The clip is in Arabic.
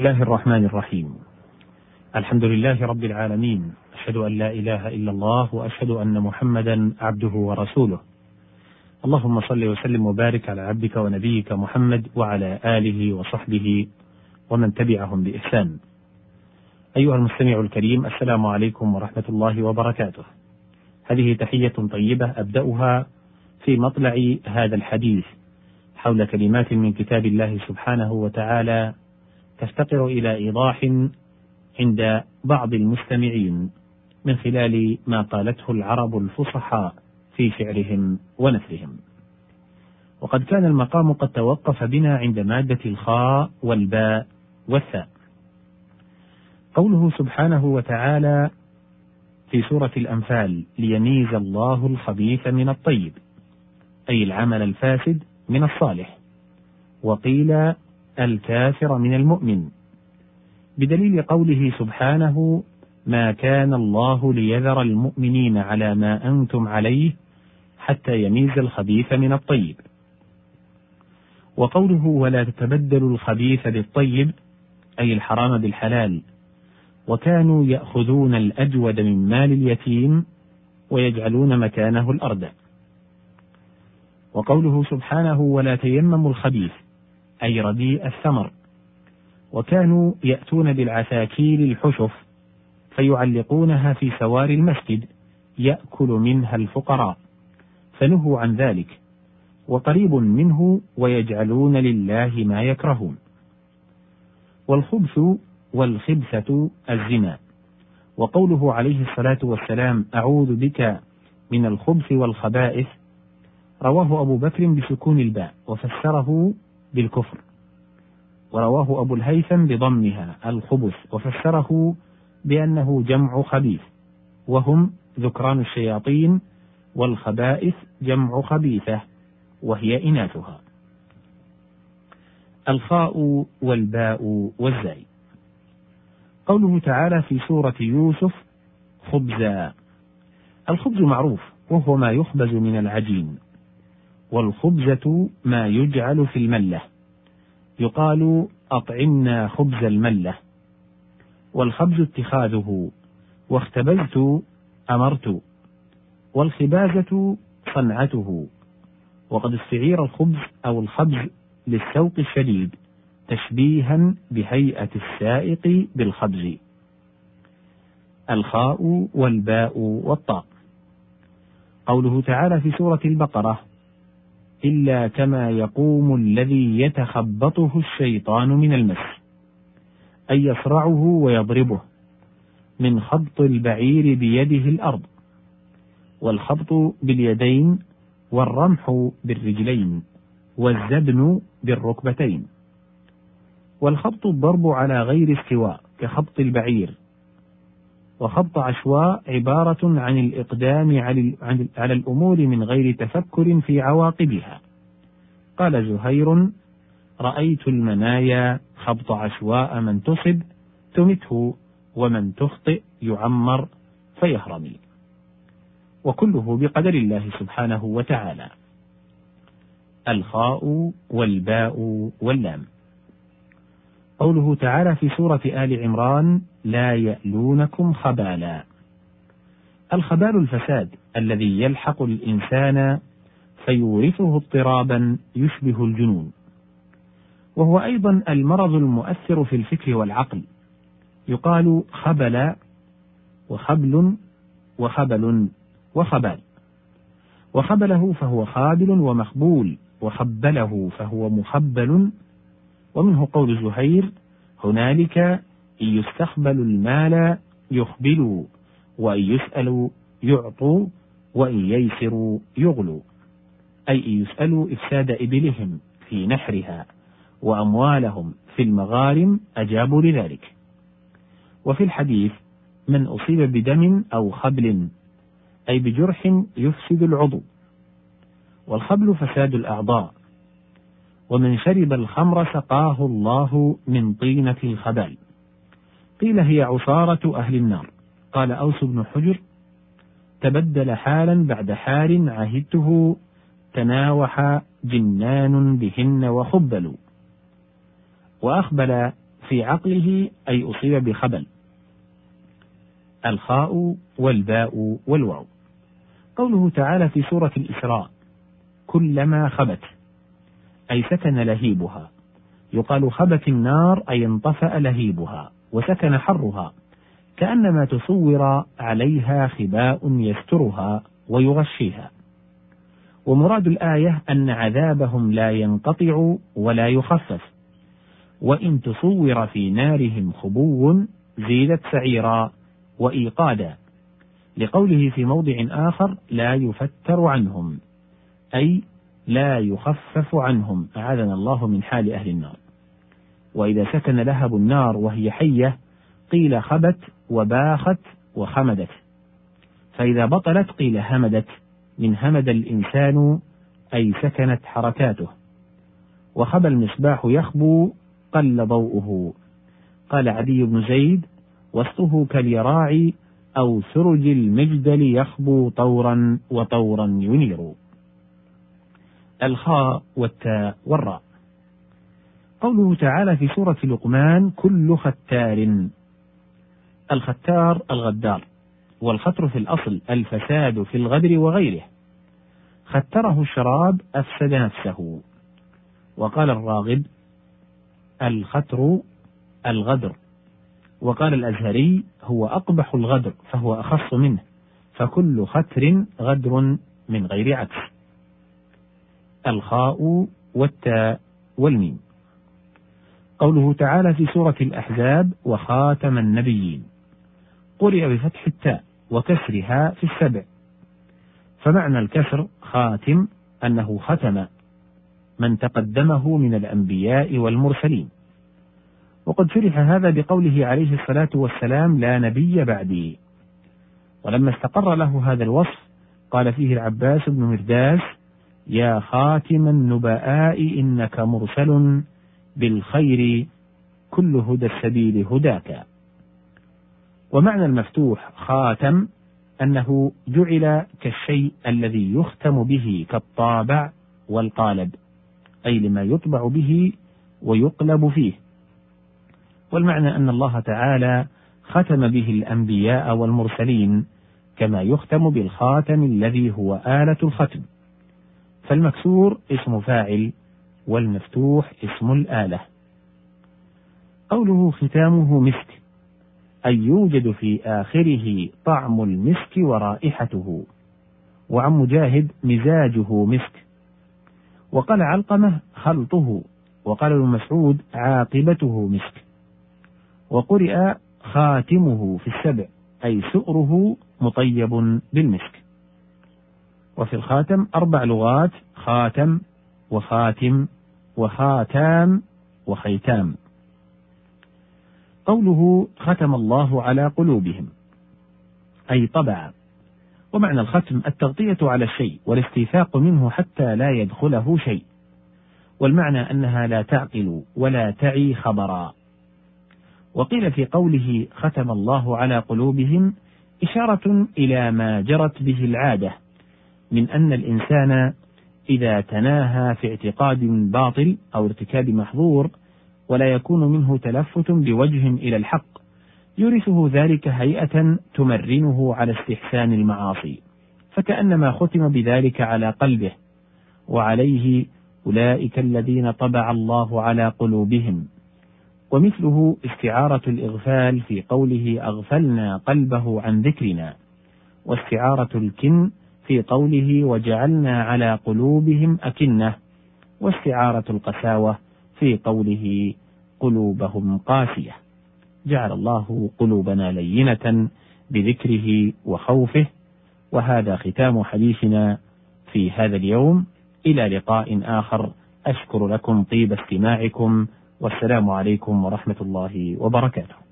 الله الرحمن الرحيم الحمد لله رب العالمين أشهد أن لا إله إلا الله وأشهد أن محمدا عبده ورسوله اللهم صل وسلم وبارك على عبدك ونبيك محمد وعلى آله وصحبه ومن تبعهم بإحسان أيها المستمع الكريم السلام عليكم ورحمة الله وبركاته هذه تحية طيبة أبدأها في مطلع هذا الحديث حول كلمات من كتاب الله سبحانه وتعالى تفتقر إلى إيضاح عند بعض المستمعين من خلال ما قالته العرب الفصحاء في شعرهم ونثرهم. وقد كان المقام قد توقف بنا عند مادة الخاء والباء والثاء. قوله سبحانه وتعالى في سورة الأنفال ليميز الله الخبيث من الطيب، أي العمل الفاسد من الصالح. وقيل الكافر من المؤمن. بدليل قوله سبحانه ما كان الله ليذر المؤمنين على ما أنتم عليه حتى يميز الخبيث من الطيب وقوله ولا تتبدلوا الخبيث بالطيب أي الحرام بالحلال. وكانوا يأخذون الأجود من مال اليتيم ويجعلون مكانه الأرض وقوله سبحانه ولا تيمموا الخبيث أي رديء الثمر. وكانوا يأتون بالعساكيل الحشف فيعلقونها في سوار المسجد يأكل منها الفقراء. فنهوا عن ذلك وقريب منه ويجعلون لله ما يكرهون. والخبث والخبثة الزنا. وقوله عليه الصلاة والسلام أعوذ بك من الخبث والخبائث رواه أبو بكر بسكون الباء وفسره بالكفر. ورواه أبو الهيثم بضمها الخبث وفسره بأنه جمع خبيث وهم ذكران الشياطين والخبائث جمع خبيثة وهي إناثها. الخاء والباء والزاي. قوله تعالى في سورة يوسف خبزا. الخبز معروف وهو ما يخبز من العجين. والخبزة ما يجعل في الملة. يقال أطعمنا خبز الملة. والخبز اتخاذه. واختبزت أمرت. والخبازة صنعته. وقد استعير الخبز أو الخبز للسوق الشديد تشبيها بهيئة السائق بالخبز. الخاء والباء والطاء. قوله تعالى في سورة البقرة إلا كما يقوم الذي يتخبطه الشيطان من المس أي يصرعه ويضربه من خبط البعير بيده الأرض والخبط باليدين والرمح بالرجلين والزبن بالركبتين والخبط الضرب على غير استواء كخبط البعير وخبط عشواء عبارة عن الإقدام على الأمور من غير تفكر في عواقبها. قال زهير: رأيت المنايا خبط عشواء من تصب تمته ومن تخطئ يعمر فيهرمي. وكله بقدر الله سبحانه وتعالى. الخاء والباء واللام. قوله تعالى في سورة آل عمران: لا يألونكم خبالا. الخبال الفساد الذي يلحق الإنسان فيورثه اضطرابا يشبه الجنون. وهو أيضا المرض المؤثر في الفكر والعقل. يقال خبل وخبل وخبل وخبال. وخبله فهو خابل ومخبول، وخبله فهو مخبل ومنه قول زهير هنالك إن يستقبل المال يخبلوا وإن يسألوا يعطوا وإن ييسروا يغلوا. أي إن يسألوا إفساد إبلهم في نحرها وأموالهم في المغارم أجابوا لذلك. وفي الحديث من أصيب بدم أو خبل أي بجرح يفسد العضو. والخبل فساد الأعضاء. ومن شرب الخمر سقاه الله من طينة الخبال قيل هي عصارة أهل النار. قال أوس بن حجر تبدل حالا بعد حال عهدته تناوح جنان بهن وخبلوا وأخبل في عقله أي أصيب بخبل. الخاء والباء والواو. قوله تعالى في سورة الإسراء كلما خبت. أي سكن لهيبها. يقال خبت النار أي انطفأ لهيبها وسكن حرها. كأنما تصور عليها خباء يسترها ويغشيها. ومراد الآية أن عذابهم لا ينقطع ولا يخفف. وإن تصور في نارهم خبو زيدت سعيرا وإيقادا. لقوله في موضع آخر لا يفتر عنهم. أي لا يخفف عنهم أعاذنا الله من حال أهل النار. وإذا سكن لهب النار وهي حية قيل خبت وباخت وخمدت. فإذا بطلت قيل همدت من همد الإنسان أي سكنت حركاته. وخبى المصباح يخبو قل ضوءه. قال عدي بن زيد وسطه كاليراع أو سرج المجدل يخبو طورا وطورا ينير. الخاء والتاء والراء. قوله تعالى في سورة لقمان كل ختار. الختار الغدار والخطر في الأصل الفساد في الغدر وغيره. ختره الشراب أفسد نفسه. وقال الراغب الختر الغدر. وقال الأزهري هو أقبح الغدر فهو أخص منه. فكل ختر غدر من غير عكس. الخاء والتاء والميم. قوله تعالى في سورة الأحزاب وخاتم النبيين. قرئ بفتح التاء وكسرها في السبع. فمعنى الكسر خاتم أنه ختم من تقدمه من الأنبياء والمرسلين. وقد شرح هذا بقوله عليه الصلاة والسلام لا نبي بعدي ولما استقر له هذا الوصف قال فيه العباس بن مرداس يا خاتم النبآء إنك مرسل بالخير كل هدى السبيل هداك. ومعنى المفتوح خاتم أنه جعل كالشيء الذي يختم به كالطابع والقالب أي لما يطبع به ويقلب فيه. والمعنى أن الله تعالى ختم به الأنبياء والمرسلين كما يختم بالخاتم الذي هو آلة الختم. فالمكسور اسم فاعل والمفتوح اسم الآلة. قوله ختامه مسك أي يوجد في آخره طعم المسك ورائحته وعن مجاهد مزاجه مسك. وقال علقمة خلطه وقال ابن مسعود عاقبته مسك. وقرئ خاتمه في السبع أي سؤره مطيب بالمسك. وفي الخاتم أربع لغات خاتم وخاتم وخاتام وخيتام. قوله ختم الله على قلوبهم أي طبع. ومعنى الختم التغطية على الشيء والاستيثاق منه حتى لا يدخله شيء. والمعنى أنها لا تعقل ولا تعي خبرا. وقيل في قوله ختم الله على قلوبهم إشارة إلى ما جرت به العادة من أن الإنسان إذا تناهى في اعتقاد باطل أو ارتكاب محظور ولا يكون منه تلفت بوجه إلى الحق يورثه ذلك هيئة تمرنه على استحسان المعاصي فكأنما ختم بذلك على قلبه وعليه أولئك الذين طبع الله على قلوبهم. ومثله استعارة الإغفال في قوله أغفلنا قلبه عن ذكرنا واستعارة الكن في قوله وجعلنا على قلوبهم أكنة واستعارة القساوة في قوله قلوبهم قاسية. جعل الله قلوبنا لينة بذكره وخوفه. وهذا ختام حديثنا في هذا اليوم. إلى لقاء آخر. أشكر لكم طيب استماعكم. والسلام عليكم ورحمة الله وبركاته.